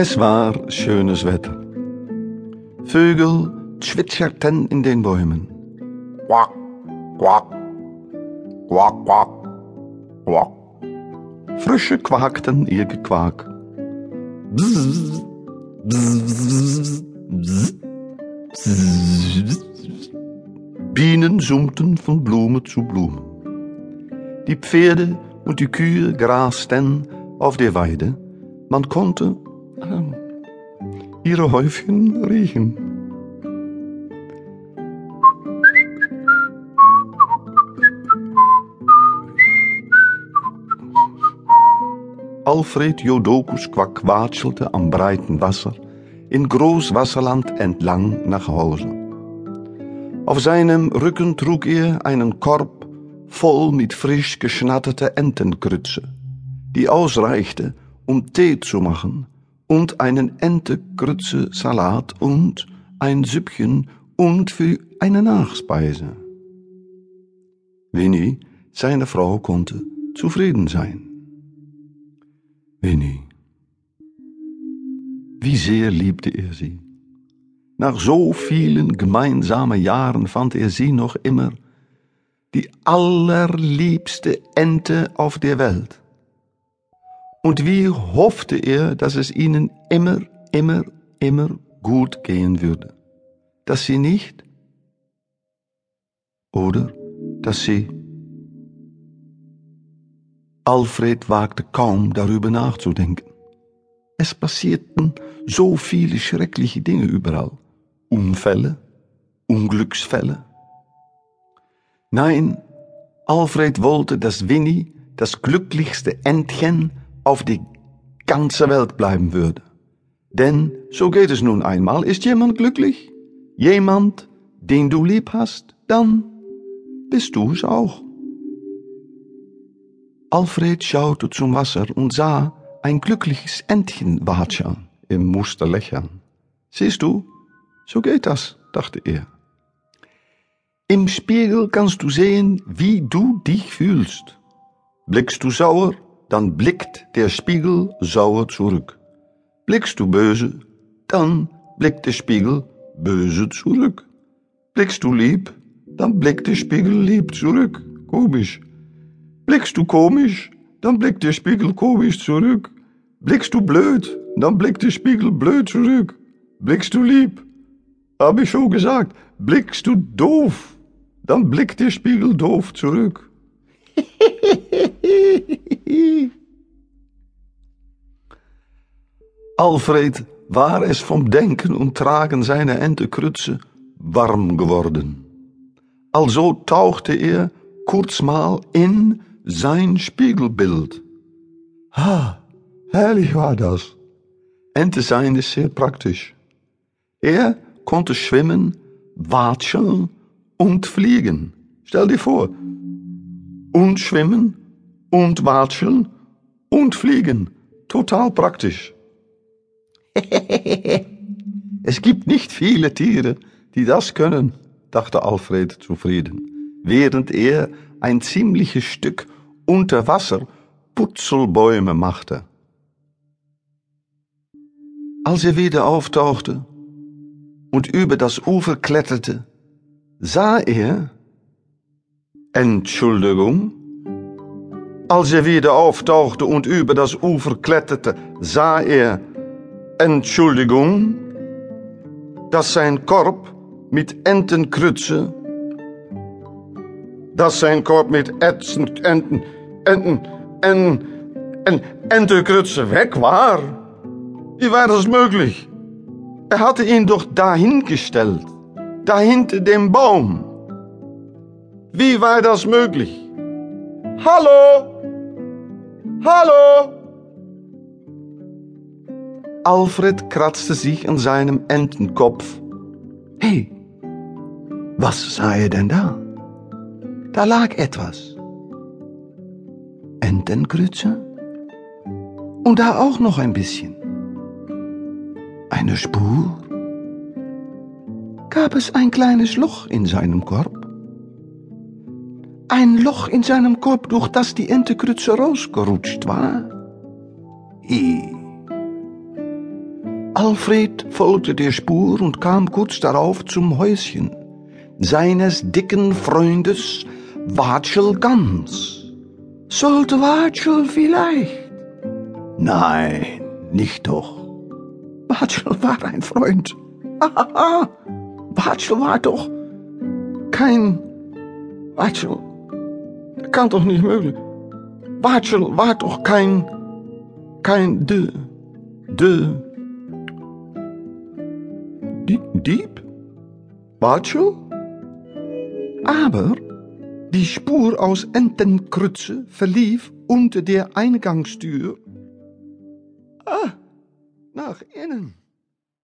Es war schönes Wetter. Vögel zwitscherten in den Bäumen. Quack, quack, quack, quack, quack. Frösche quakten ihr Gequak. Bzz, bzz, bzz, bzz. Bienen summten von Blume zu Blume. Die Pferde und die Kühe grasten auf der Weide. Man konnte äh, ihre Häufchen riechen. Alfred Jodokus Quack watschelte am breiten Wasser in Großwasserland entlang nach Hause. Auf seinem Rücken trug er einen Korb voll mit frisch geschnatterter Entengrütze, die ausreichte, um Tee zu machen und einen Entengrütze-Salat und ein Süppchen und für eine Nachspeise. Winnie, seine Frau, konnte zufrieden sein. Winnie. Wie sehr liebte er sie. Nach so vielen gemeinsamen Jahren fand er sie noch immer die allerliebste Ente auf der Welt. Und wie hoffte er, dass es ihnen immer, immer, immer gut gehen würde. Dass sie nicht oder dass sie Alfred wagte kaum darüber nachzudenken. Es passierten so viele schreckliche Dinge überall. Unfälle, Unglücksfälle. Nein, Alfred wollte, dass Winnie das glücklichste Entchen auf die ganze Welt bleiben würde. Denn so geht es nun einmal. Ist jemand glücklich? Jemand, den du lieb hast, dann bist du es auch. Alfred schaute zum Wasser und sah ein glückliches Entchen watschern im Muster lächeln. Siehst du, so geht das, dachte er. Im Spiegel kannst du sehen, wie du dich fühlst. Blickst du sauer, dann blickt der Spiegel sauer zurück. Blickst du böse, dann blickt der Spiegel böse zurück. Blickst du lieb, dann blickt der Spiegel lieb zurück. Komisch. Blickst du komisch, dann blickt der Spiegel komisch zurück. Blickst du blöd, dann blickt der Spiegel blöd zurück. Blickst du lieb, hab ich schon gesagt, blickst du doof, dann blickt der Spiegel doof zurück. Alfred war es vom Denken und Tragen seiner Entekrütze warm geworden. Also tauchte er kurz mal in sein Spiegelbild. Ha, herrlich war das. Ente sein ist sehr praktisch. Er konnte schwimmen, watscheln und fliegen. Stell dir vor. Und schwimmen und watscheln und fliegen. Total praktisch. es gibt nicht viele Tiere, die das können, dachte Alfred zufrieden, während er ein ziemliches Stück unter Wasser Putzelbäume machte. Als er wieder auftauchte und über das Ufer kletterte, sah er Entschuldigung. Als er wieder auftauchte und über das Ufer kletterte, sah er Entschuldigung, dass sein Korb mit Entenkrütze, dass sein Korb mit ätzend Enten, Enten, en, en, Entenkrütze weg war. Wie war das möglich? Er hatte ihn doch dahingestellt, dahinter dem Baum. Wie war das möglich? Hallo? Hallo? Alfred kratzte sich an seinem Entenkopf. Hey, was sah er denn da? Da lag etwas. Entengrütze? Und da auch noch ein bisschen. Eine Spur? Gab es ein kleines Loch in seinem Korb? Ein Loch in seinem Korb, durch das die Entengrütze rausgerutscht war? Hi. Alfred folgte der Spur und kam kurz darauf zum Häuschen seines dicken Freundes Watschel Gans. Sollte Watschel vielleicht? Nein, nicht doch. Watschel war ein Freund. Ahaha, Watschel war doch kein Watschel. Kann doch nicht möglich. Watschel war doch kein kein de de Dieb? Watschel? Aber die Spur aus Entenkrütze verlief unter der Eingangstür ah, nach innen.